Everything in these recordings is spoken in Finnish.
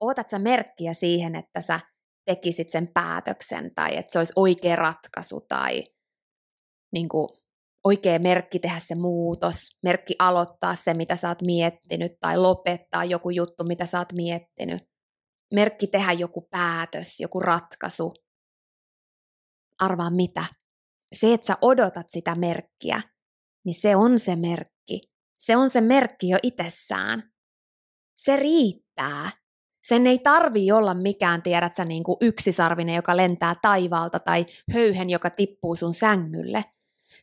Ootat sä merkkiä siihen, että sä tekisit sen päätöksen tai että se olisi oikea ratkaisu tai niin kuin, oikea merkki tehdä se muutos, merkki aloittaa se, mitä sä oot miettinyt tai lopettaa joku juttu, mitä sä oot miettinyt, merkki tehdä joku päätös, joku ratkaisu. Arvaa mitä? Se, että sä odotat sitä merkkiä, niin se on se merkki. Se on se merkki jo itsessään. Se riittää. Sen ei tarvi olla mikään, tiedät sä, niin kuin yksisarvinen, joka lentää taivaalta tai höyhen, joka tippuu sun sängylle.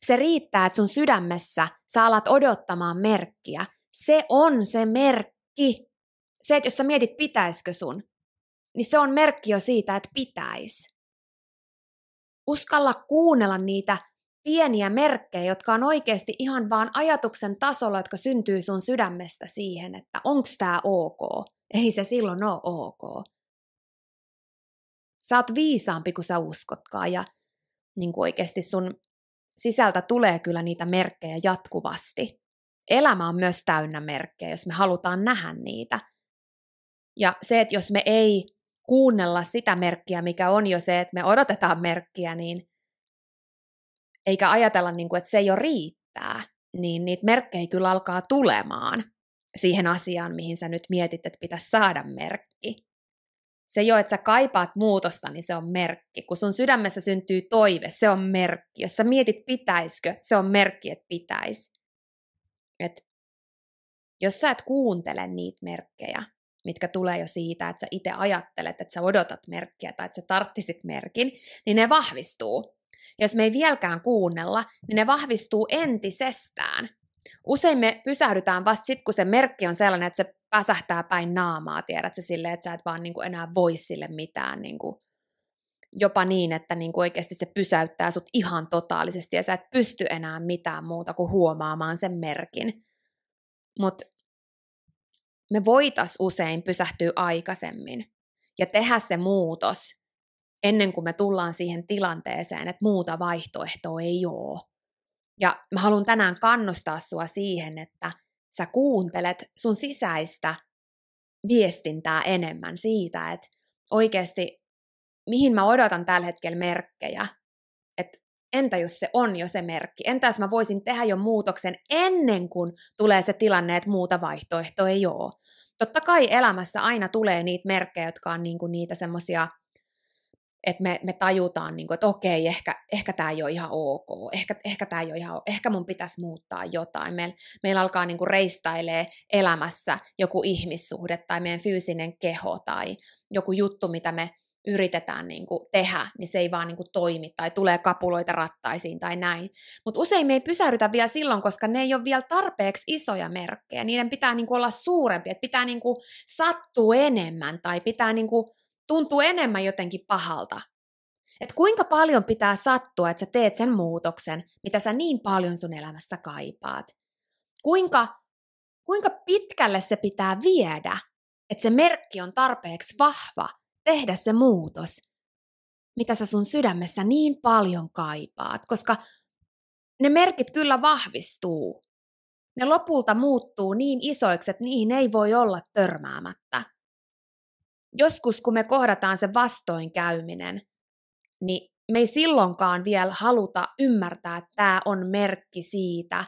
Se riittää, että sun sydämessä sä alat odottamaan merkkiä. Se on se merkki. Se, että jos sä mietit, pitäisikö sun, niin se on merkki jo siitä, että pitäis. Uskalla kuunnella niitä pieniä merkkejä, jotka on oikeasti ihan vaan ajatuksen tasolla, jotka syntyy sun sydämestä siihen, että onko tämä ok ei se silloin ole ok. Sä oot viisaampi kuin sä uskotkaan ja niin kuin oikeasti sun sisältä tulee kyllä niitä merkkejä jatkuvasti. Elämä on myös täynnä merkkejä, jos me halutaan nähdä niitä. Ja se, että jos me ei kuunnella sitä merkkiä, mikä on jo se, että me odotetaan merkkiä, niin eikä ajatella, niin kuin, että se jo riittää, niin niitä merkkejä kyllä alkaa tulemaan siihen asiaan, mihin sä nyt mietit, että pitäisi saada merkki. Se jo, että sä kaipaat muutosta, niin se on merkki. Kun sun sydämessä syntyy toive, se on merkki. Jos sä mietit pitäisikö, se on merkki, että pitäisi. Et jos sä et kuuntele niitä merkkejä, mitkä tulee jo siitä, että sä itse ajattelet, että sä odotat merkkiä tai että sä tarttisit merkin, niin ne vahvistuu. Jos me ei vieläkään kuunnella, niin ne vahvistuu entisestään. Usein me pysähdytään vasta sitten, kun se merkki on sellainen, että se päsähtää päin naamaa, tiedät se silleen, että sä et vaan niin kuin enää voi sille mitään, niin kuin, jopa niin, että niin kuin oikeasti se pysäyttää sut ihan totaalisesti ja sä et pysty enää mitään muuta kuin huomaamaan sen merkin. Mutta me voitas usein pysähtyä aikaisemmin ja tehdä se muutos ennen kuin me tullaan siihen tilanteeseen, että muuta vaihtoehtoa ei ole. Ja mä haluan tänään kannustaa sua siihen, että sä kuuntelet sun sisäistä viestintää enemmän siitä, että oikeasti mihin mä odotan tällä hetkellä merkkejä, että entä jos se on jo se merkki, entä jos mä voisin tehdä jo muutoksen ennen kuin tulee se tilanne, että muuta vaihtoehtoa ei ole. Totta kai elämässä aina tulee niitä merkkejä, jotka on niinku niitä semmoisia että me, me tajutaan, niin kuin, että okei, ehkä, ehkä tämä ei ole ihan ok, ehkä, ehkä, tää ei ole ihan, ehkä mun pitäisi muuttaa jotain. Meil, meillä alkaa niin kuin reistailee elämässä joku ihmissuhde tai meidän fyysinen keho tai joku juttu, mitä me yritetään niin kuin tehdä, niin se ei vaan niin kuin toimi tai tulee kapuloita rattaisiin tai näin. Mutta usein me ei pysähdytä vielä silloin, koska ne ei ole vielä tarpeeksi isoja merkkejä. Niiden pitää niin kuin olla suurempi, että pitää niin kuin sattua enemmän tai pitää niin kuin tuntuu enemmän jotenkin pahalta. Et kuinka paljon pitää sattua, että sä teet sen muutoksen, mitä sä niin paljon sun elämässä kaipaat. Kuinka, kuinka pitkälle se pitää viedä, että se merkki on tarpeeksi vahva tehdä se muutos, mitä sä sun sydämessä niin paljon kaipaat, koska ne merkit kyllä vahvistuu. Ne lopulta muuttuu niin isoiksi, että niihin ei voi olla törmäämättä joskus kun me kohdataan se vastoinkäyminen, niin me ei silloinkaan vielä haluta ymmärtää, että tämä on merkki siitä,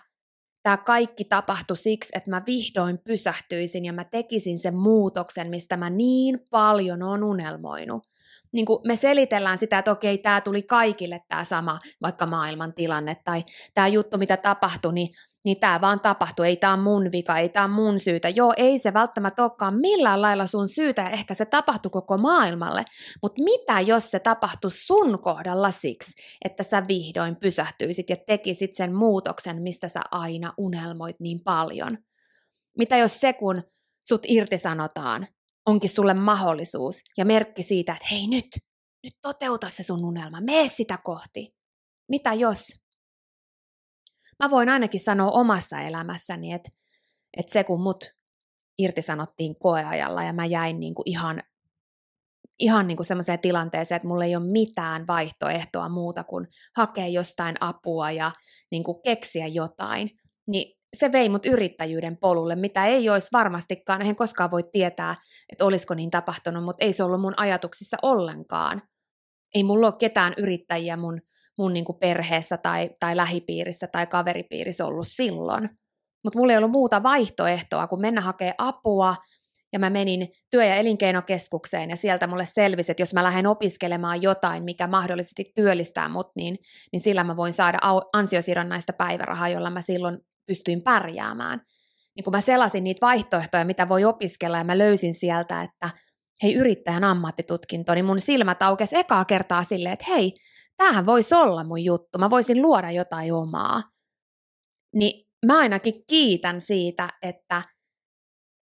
tämä kaikki tapahtui siksi, että mä vihdoin pysähtyisin ja mä tekisin sen muutoksen, mistä mä niin paljon on unelmoinut. Niin kuin me selitellään sitä, että okei, tämä tuli kaikille tämä sama vaikka maailman tilanne tai tämä juttu, mitä tapahtui, niin niin tämä vaan tapahtuu, ei tämä mun vika, ei tämä mun syytä. Joo, ei se välttämättä olekaan millään lailla sun syytä, ja ehkä se tapahtui koko maailmalle, mutta mitä jos se tapahtui sun kohdalla siksi, että sä vihdoin pysähtyisit ja tekisit sen muutoksen, mistä sä aina unelmoit niin paljon? Mitä jos se, kun sut irtisanotaan, onkin sulle mahdollisuus ja merkki siitä, että hei nyt, nyt toteuta se sun unelma, mene sitä kohti. Mitä jos? Mä voin ainakin sanoa omassa elämässäni, että, että se kun mut irtisanottiin koeajalla ja mä jäin niin kuin ihan, ihan niin kuin semmoiseen tilanteeseen, että mulla ei ole mitään vaihtoehtoa muuta kuin hakea jostain apua ja niin kuin keksiä jotain, niin se vei mut yrittäjyyden polulle, mitä ei olisi varmastikaan, en koskaan voi tietää, että olisiko niin tapahtunut, mutta ei se ollut mun ajatuksissa ollenkaan. Ei mulla ole ketään yrittäjiä mun, mun niin perheessä tai, tai lähipiirissä tai kaveripiirissä ollut silloin. Mutta mulla ei ollut muuta vaihtoehtoa kuin mennä hakemaan apua, ja mä menin työ- ja elinkeinokeskukseen, ja sieltä mulle selvisi, että jos mä lähden opiskelemaan jotain, mikä mahdollisesti työllistää mut, niin, niin sillä mä voin saada ansiosidonnaista päivärahaa, jolla mä silloin pystyin pärjäämään. Niin kun mä selasin niitä vaihtoehtoja, mitä voi opiskella, ja mä löysin sieltä, että hei, yrittäjän ammattitutkinto, niin mun silmät aukesi ekaa kertaa silleen, että hei, tämähän voisi olla mun juttu, mä voisin luoda jotain omaa. Niin mä ainakin kiitän siitä, että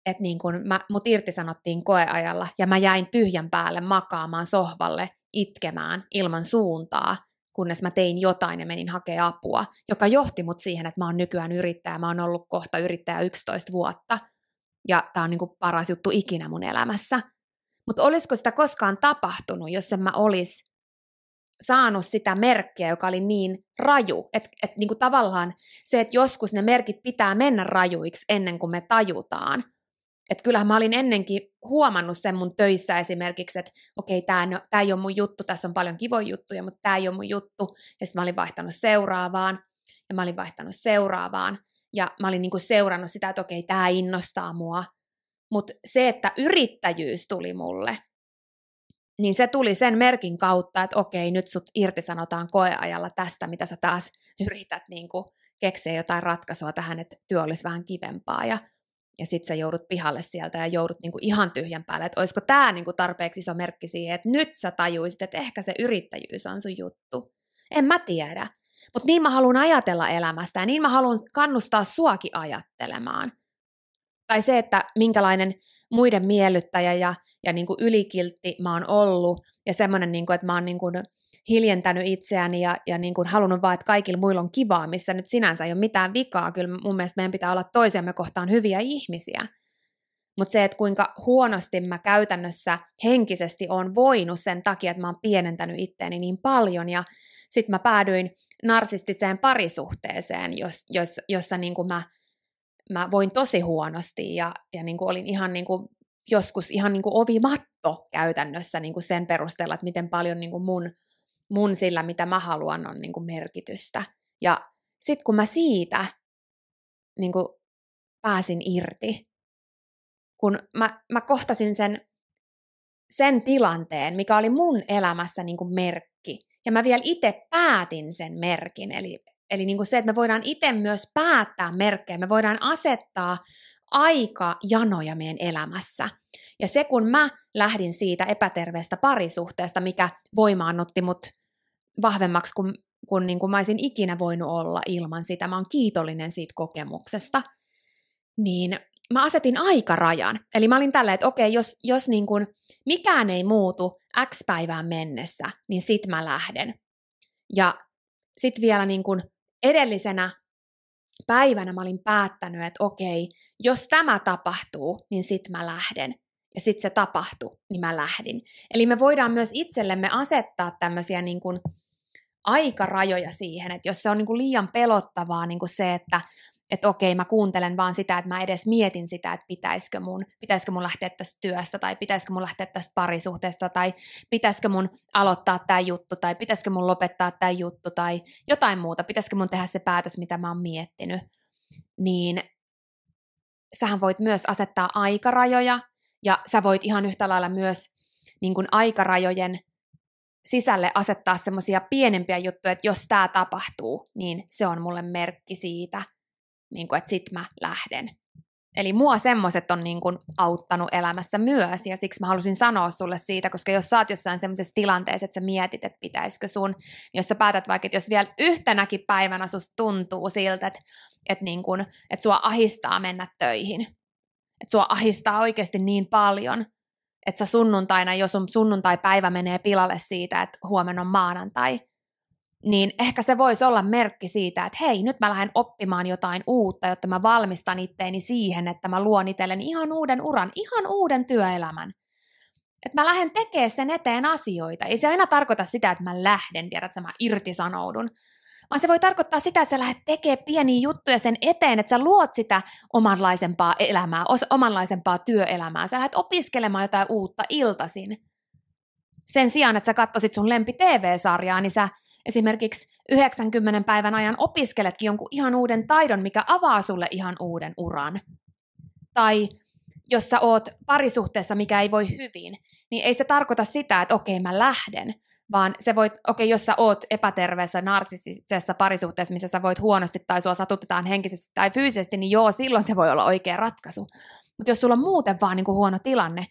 että niin kun mä, mut irtisanottiin koeajalla ja mä jäin tyhjän päälle makaamaan sohvalle itkemään ilman suuntaa, kunnes mä tein jotain ja menin hakemaan apua, joka johti mut siihen, että mä oon nykyään yrittäjä. Mä oon ollut kohta yrittäjä 11 vuotta ja tää on niin paras juttu ikinä mun elämässä. Mutta olisiko sitä koskaan tapahtunut, jos en mä olis saanut sitä merkkiä, joka oli niin raju, että et niinku tavallaan se, että joskus ne merkit pitää mennä rajuiksi ennen kuin me tajutaan – että kyllähän mä olin ennenkin huomannut sen mun töissä esimerkiksi, että okei, tämä tää ei ole mun juttu, tässä on paljon kivoja juttuja, mutta tämä ei ole mun juttu. Ja sitten mä olin vaihtanut seuraavaan, ja mä olin vaihtanut seuraavaan, ja mä olin niinku seurannut sitä, että okei, tämä innostaa mua. Mutta se, että yrittäjyys tuli mulle, niin se tuli sen merkin kautta, että okei, nyt sut irtisanotaan koeajalla tästä, mitä sä taas yrität niinku keksiä jotain ratkaisua tähän, että työ olisi vähän kivempaa. Ja ja sitten sä joudut pihalle sieltä ja joudut niinku ihan tyhjän päälle, että olisiko tämä niinku tarpeeksi iso merkki siihen, että nyt sä tajuisit, että ehkä se yrittäjyys on sun juttu. En mä tiedä. Mutta niin mä haluan ajatella elämästä ja niin mä haluan kannustaa suakin ajattelemaan. Tai se, että minkälainen muiden miellyttäjä ja, ja niin kuin ylikiltti mä oon ollut ja semmoinen, niin kuin, että mä oon niin kuin hiljentänyt itseäni ja, ja niin kuin halunnut vaan, että kaikilla muilla on kivaa, missä nyt sinänsä ei ole mitään vikaa. Kyllä mun mielestä meidän pitää olla toisiamme kohtaan hyviä ihmisiä. Mutta se, että kuinka huonosti mä käytännössä henkisesti on voinut sen takia, että mä oon pienentänyt itteeni niin paljon ja sitten mä päädyin narsistiseen parisuhteeseen, jos, jos, jossa niin kuin mä, mä voin tosi huonosti ja, ja niin kuin olin ihan niin kuin joskus ihan niin kuin ovimatto käytännössä niin kuin sen perusteella, että miten paljon niin kuin mun mun sillä, mitä mä haluan, on niin kuin merkitystä. Ja sitten kun mä siitä niin kuin pääsin irti, kun mä, mä kohtasin sen, sen tilanteen, mikä oli mun elämässä niin kuin merkki, ja mä vielä itse päätin sen merkin, eli, eli niin kuin se, että me voidaan itse myös päättää merkkejä, me voidaan asettaa aika janoja meidän elämässä. Ja se, kun mä lähdin siitä epäterveestä parisuhteesta, mikä voimaannutti mut vahvemmaksi kuin, kuin, niin kuin mä olisin ikinä voinut olla ilman sitä, mä oon kiitollinen siitä kokemuksesta, niin mä asetin aikarajan. Eli mä olin tällä, että okei, jos, jos niin kuin mikään ei muutu X päivään mennessä, niin sit mä lähden. Ja sitten vielä niin kuin edellisenä päivänä mä olin päättänyt, että okei, jos tämä tapahtuu, niin sit mä lähden. Ja sitten se tapahtui, niin mä lähdin. Eli me voidaan myös itsellemme asettaa tämmöisiä niin kuin aikarajoja siihen, että jos se on niin kuin liian pelottavaa niin kuin se, että että okei, mä kuuntelen vaan sitä, että mä edes mietin sitä, että pitäisikö mun, pitäisikö mun lähteä tästä työstä, tai pitäisikö mun lähteä tästä parisuhteesta, tai pitäisikö mun aloittaa tämä juttu, tai pitäisikö mun lopettaa tämä juttu, tai jotain muuta, pitäisikö mun tehdä se päätös, mitä mä oon miettinyt, niin sähän voit myös asettaa aikarajoja, ja sä voit ihan yhtä lailla myös niin kuin aikarajojen sisälle asettaa semmoisia pienempiä juttuja, että jos tämä tapahtuu, niin se on mulle merkki siitä, niin kuin, että sit mä lähden. Eli mua semmoiset on niin kuin auttanut elämässä myös, ja siksi mä halusin sanoa sulle siitä, koska jos sä oot jossain semmoisessa tilanteessa, että sä mietit, että pitäisikö sun, jos sä päätät vaikka, että jos vielä yhtenäkin päivänä susta tuntuu siltä, että, että, niin kuin, että sua ahistaa mennä töihin, että sua ahistaa oikeasti niin paljon, että sä sunnuntaina, jos sun sunnuntai-päivä menee pilalle siitä, että huomenna on maanantai, niin ehkä se voisi olla merkki siitä, että hei, nyt mä lähden oppimaan jotain uutta, jotta mä valmistan itteeni siihen, että mä luon itselleni ihan uuden uran, ihan uuden työelämän. Että mä lähden tekemään sen eteen asioita. Ei se aina tarkoita sitä, että mä lähden, tiedät, että mä irtisanoudun. Vaan se voi tarkoittaa sitä, että sä lähdet tekemään pieniä juttuja sen eteen, että sä luot sitä omanlaisempaa elämää, omanlaisempaa työelämää. Sä lähdet opiskelemaan jotain uutta iltasin. Sen sijaan, että sä katsoisit sun lempi TV-sarjaa, niin sä esimerkiksi 90 päivän ajan opiskeletkin jonkun ihan uuden taidon, mikä avaa sulle ihan uuden uran. Tai jos sä oot parisuhteessa, mikä ei voi hyvin, niin ei se tarkoita sitä, että okei mä lähden, vaan se voit, okei jos sä oot epäterveessä narsistisessa parisuhteessa, missä sä voit huonosti tai sua satutetaan henkisesti tai fyysisesti, niin joo, silloin se voi olla oikea ratkaisu. Mutta jos sulla on muuten vaan niin kuin huono tilanne,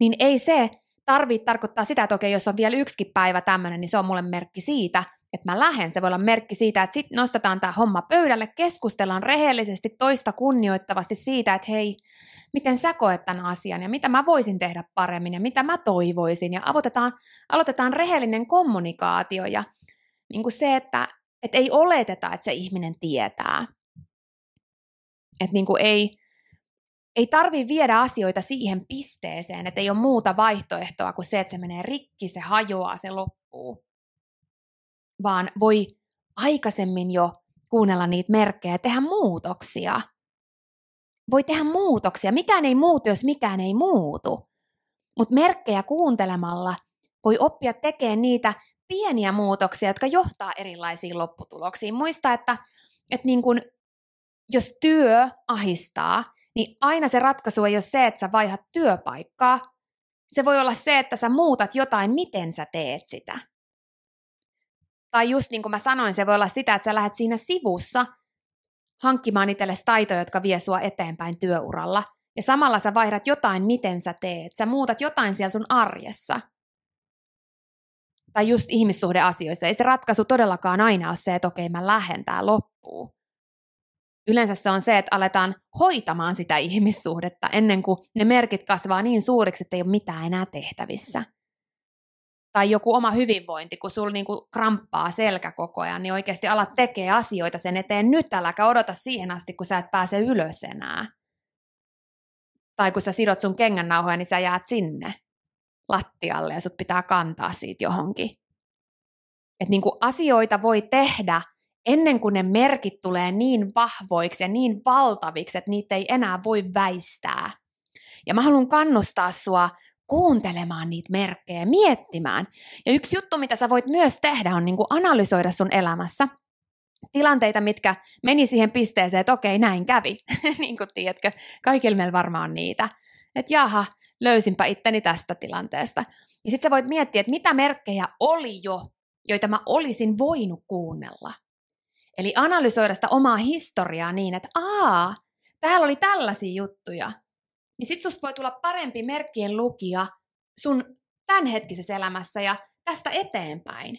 niin ei se tarvitse tarkoittaa sitä, että okei, jos on vielä yksikin päivä tämmöinen, niin se on mulle merkki siitä, että mä lähden. Se voi olla merkki siitä, että sitten nostetaan tämä homma pöydälle, keskustellaan rehellisesti toista kunnioittavasti siitä, että hei, miten sä koet tämän asian ja mitä mä voisin tehdä paremmin ja mitä mä toivoisin. Ja aloitetaan, aloitetaan rehellinen kommunikaatio ja niin kuin se, että et ei oleteta, että se ihminen tietää. Että niin kuin ei, ei tarvi viedä asioita siihen pisteeseen, että ei ole muuta vaihtoehtoa kuin se, että se menee rikki, se hajoaa, se loppuu vaan voi aikaisemmin jo kuunnella niitä merkkejä ja tehdä muutoksia. Voi tehdä muutoksia. Mikään ei muutu, jos mikään ei muutu. Mutta merkkejä kuuntelemalla voi oppia tekemään niitä pieniä muutoksia, jotka johtaa erilaisiin lopputuloksiin. Muista, että, että niin kun, jos työ ahistaa, niin aina se ratkaisu ei ole se, että sä vaihat työpaikkaa. Se voi olla se, että sä muutat jotain, miten sä teet sitä. Tai just niin kuin mä sanoin, se voi olla sitä, että sä lähdet siinä sivussa hankkimaan itsellesi taitoja, jotka vie sua eteenpäin työuralla. Ja samalla sä vaihdat jotain, miten sä teet. Sä muutat jotain siellä sun arjessa. Tai just ihmissuhdeasioissa. Ei se ratkaisu todellakaan aina ole se, että okei, mä lähden, tää loppuu. Yleensä se on se, että aletaan hoitamaan sitä ihmissuhdetta ennen kuin ne merkit kasvaa niin suuriksi, että ei ole mitään enää tehtävissä tai joku oma hyvinvointi, kun sulla niinku kramppaa selkä koko ajan, niin oikeasti alat tekee asioita sen eteen nyt, äläkä odota siihen asti, kun sä et pääse ylös enää. Tai kun sä sidot sun kengännauhoja, niin sä jäät sinne lattialle ja sut pitää kantaa siitä johonkin. Et niinku asioita voi tehdä ennen kuin ne merkit tulee niin vahvoiksi ja niin valtaviksi, että niitä ei enää voi väistää. Ja mä haluan kannustaa sua kuuntelemaan niitä merkkejä, miettimään. Ja yksi juttu, mitä sä voit myös tehdä, on niin kuin analysoida sun elämässä tilanteita, mitkä meni siihen pisteeseen, että okei, näin kävi. niin kuin tiedätkö, kaikilla meillä varmaan on niitä. Että jaha, löysinpä itteni tästä tilanteesta. Ja sitten sä voit miettiä, että mitä merkkejä oli jo, joita mä olisin voinut kuunnella. Eli analysoida sitä omaa historiaa niin, että aa, täällä oli tällaisia juttuja niin sit susta voi tulla parempi merkkien lukija sun tämänhetkisessä elämässä ja tästä eteenpäin.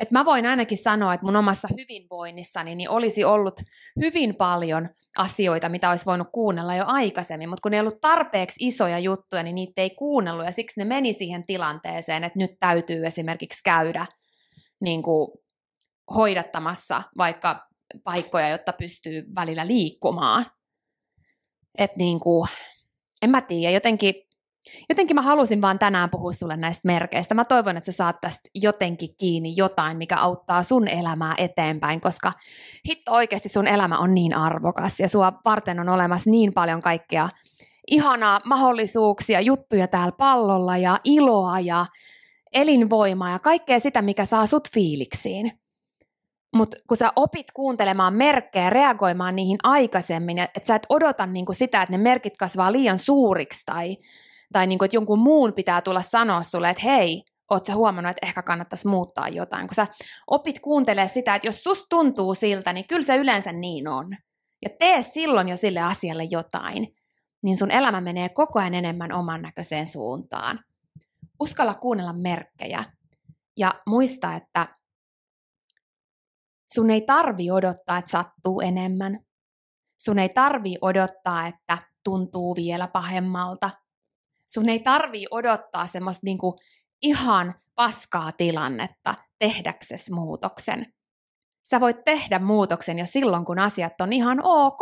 Et mä voin ainakin sanoa, että mun omassa hyvinvoinnissani niin olisi ollut hyvin paljon asioita, mitä olisi voinut kuunnella jo aikaisemmin, mutta kun ne ei ollut tarpeeksi isoja juttuja, niin niitä ei kuunnellut ja siksi ne meni siihen tilanteeseen, että nyt täytyy esimerkiksi käydä niin kuin, hoidattamassa vaikka paikkoja, jotta pystyy välillä liikkumaan että niin kuin, en mä tiedä, jotenkin, jotenkin mä halusin vaan tänään puhua sulle näistä merkeistä. Mä toivon, että sä saat tästä jotenkin kiinni jotain, mikä auttaa sun elämää eteenpäin, koska hitto oikeasti sun elämä on niin arvokas ja sua varten on olemassa niin paljon kaikkea ihanaa mahdollisuuksia, juttuja täällä pallolla ja iloa ja elinvoimaa ja kaikkea sitä, mikä saa sut fiiliksiin. Mutta kun sä opit kuuntelemaan merkkejä, reagoimaan niihin aikaisemmin, että sä et odota niinku sitä, että ne merkit kasvaa liian suuriksi tai, tai niinku, että jonkun muun pitää tulla sanoa sulle, että hei, oot sä huomannut, että ehkä kannattaisi muuttaa jotain. Kun sä opit kuuntelemaan sitä, että jos sus tuntuu siltä, niin kyllä se yleensä niin on. ja tee silloin jo sille asialle jotain, niin sun elämä menee koko ajan enemmän oman näköiseen suuntaan. Uskalla kuunnella merkkejä ja muista, että sun ei tarvi odottaa, että sattuu enemmän. Sun ei tarvi odottaa, että tuntuu vielä pahemmalta. Sun ei tarvi odottaa semmoista niinku ihan paskaa tilannetta tehdäksesi muutoksen. Sä voit tehdä muutoksen jo silloin, kun asiat on ihan ok.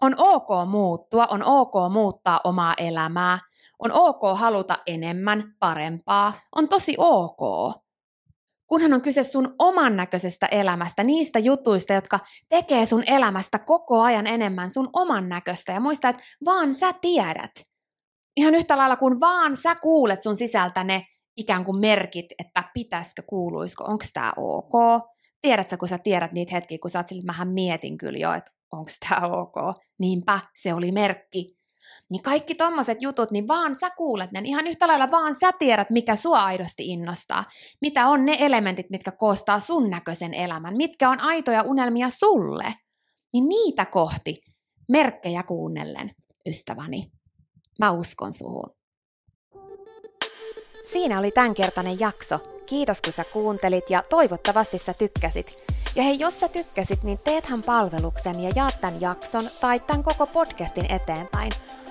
On ok muuttua, on ok muuttaa omaa elämää, on ok haluta enemmän, parempaa, on tosi ok. Kunhan on kyse sun oman näköisestä elämästä, niistä jutuista, jotka tekee sun elämästä koko ajan enemmän sun oman näköistä. Ja muista, että vaan sä tiedät. Ihan yhtä lailla kuin vaan sä kuulet sun sisältä ne ikään kuin merkit, että pitäisikö, kuuluisiko, onko tämä ok. Tiedätkö, kun sä tiedät niitä hetkiä, kun sä oot sille, mähän mietin kyllä jo, että onko tämä ok. Niinpä, se oli merkki. Niin kaikki tommoset jutut, niin vaan sä kuulet ne, ihan yhtä lailla vaan sä tiedät, mikä sua aidosti innostaa. Mitä on ne elementit, mitkä koostaa sun näköisen elämän, mitkä on aitoja unelmia sulle. Niin niitä kohti, merkkejä kuunnellen, ystäväni. Mä uskon suhun. Siinä oli tämänkertainen jakso. Kiitos kun sä kuuntelit ja toivottavasti sä tykkäsit. Ja hei, jos sä tykkäsit, niin teethän palveluksen ja jaat tämän jakson tai tämän koko podcastin eteenpäin.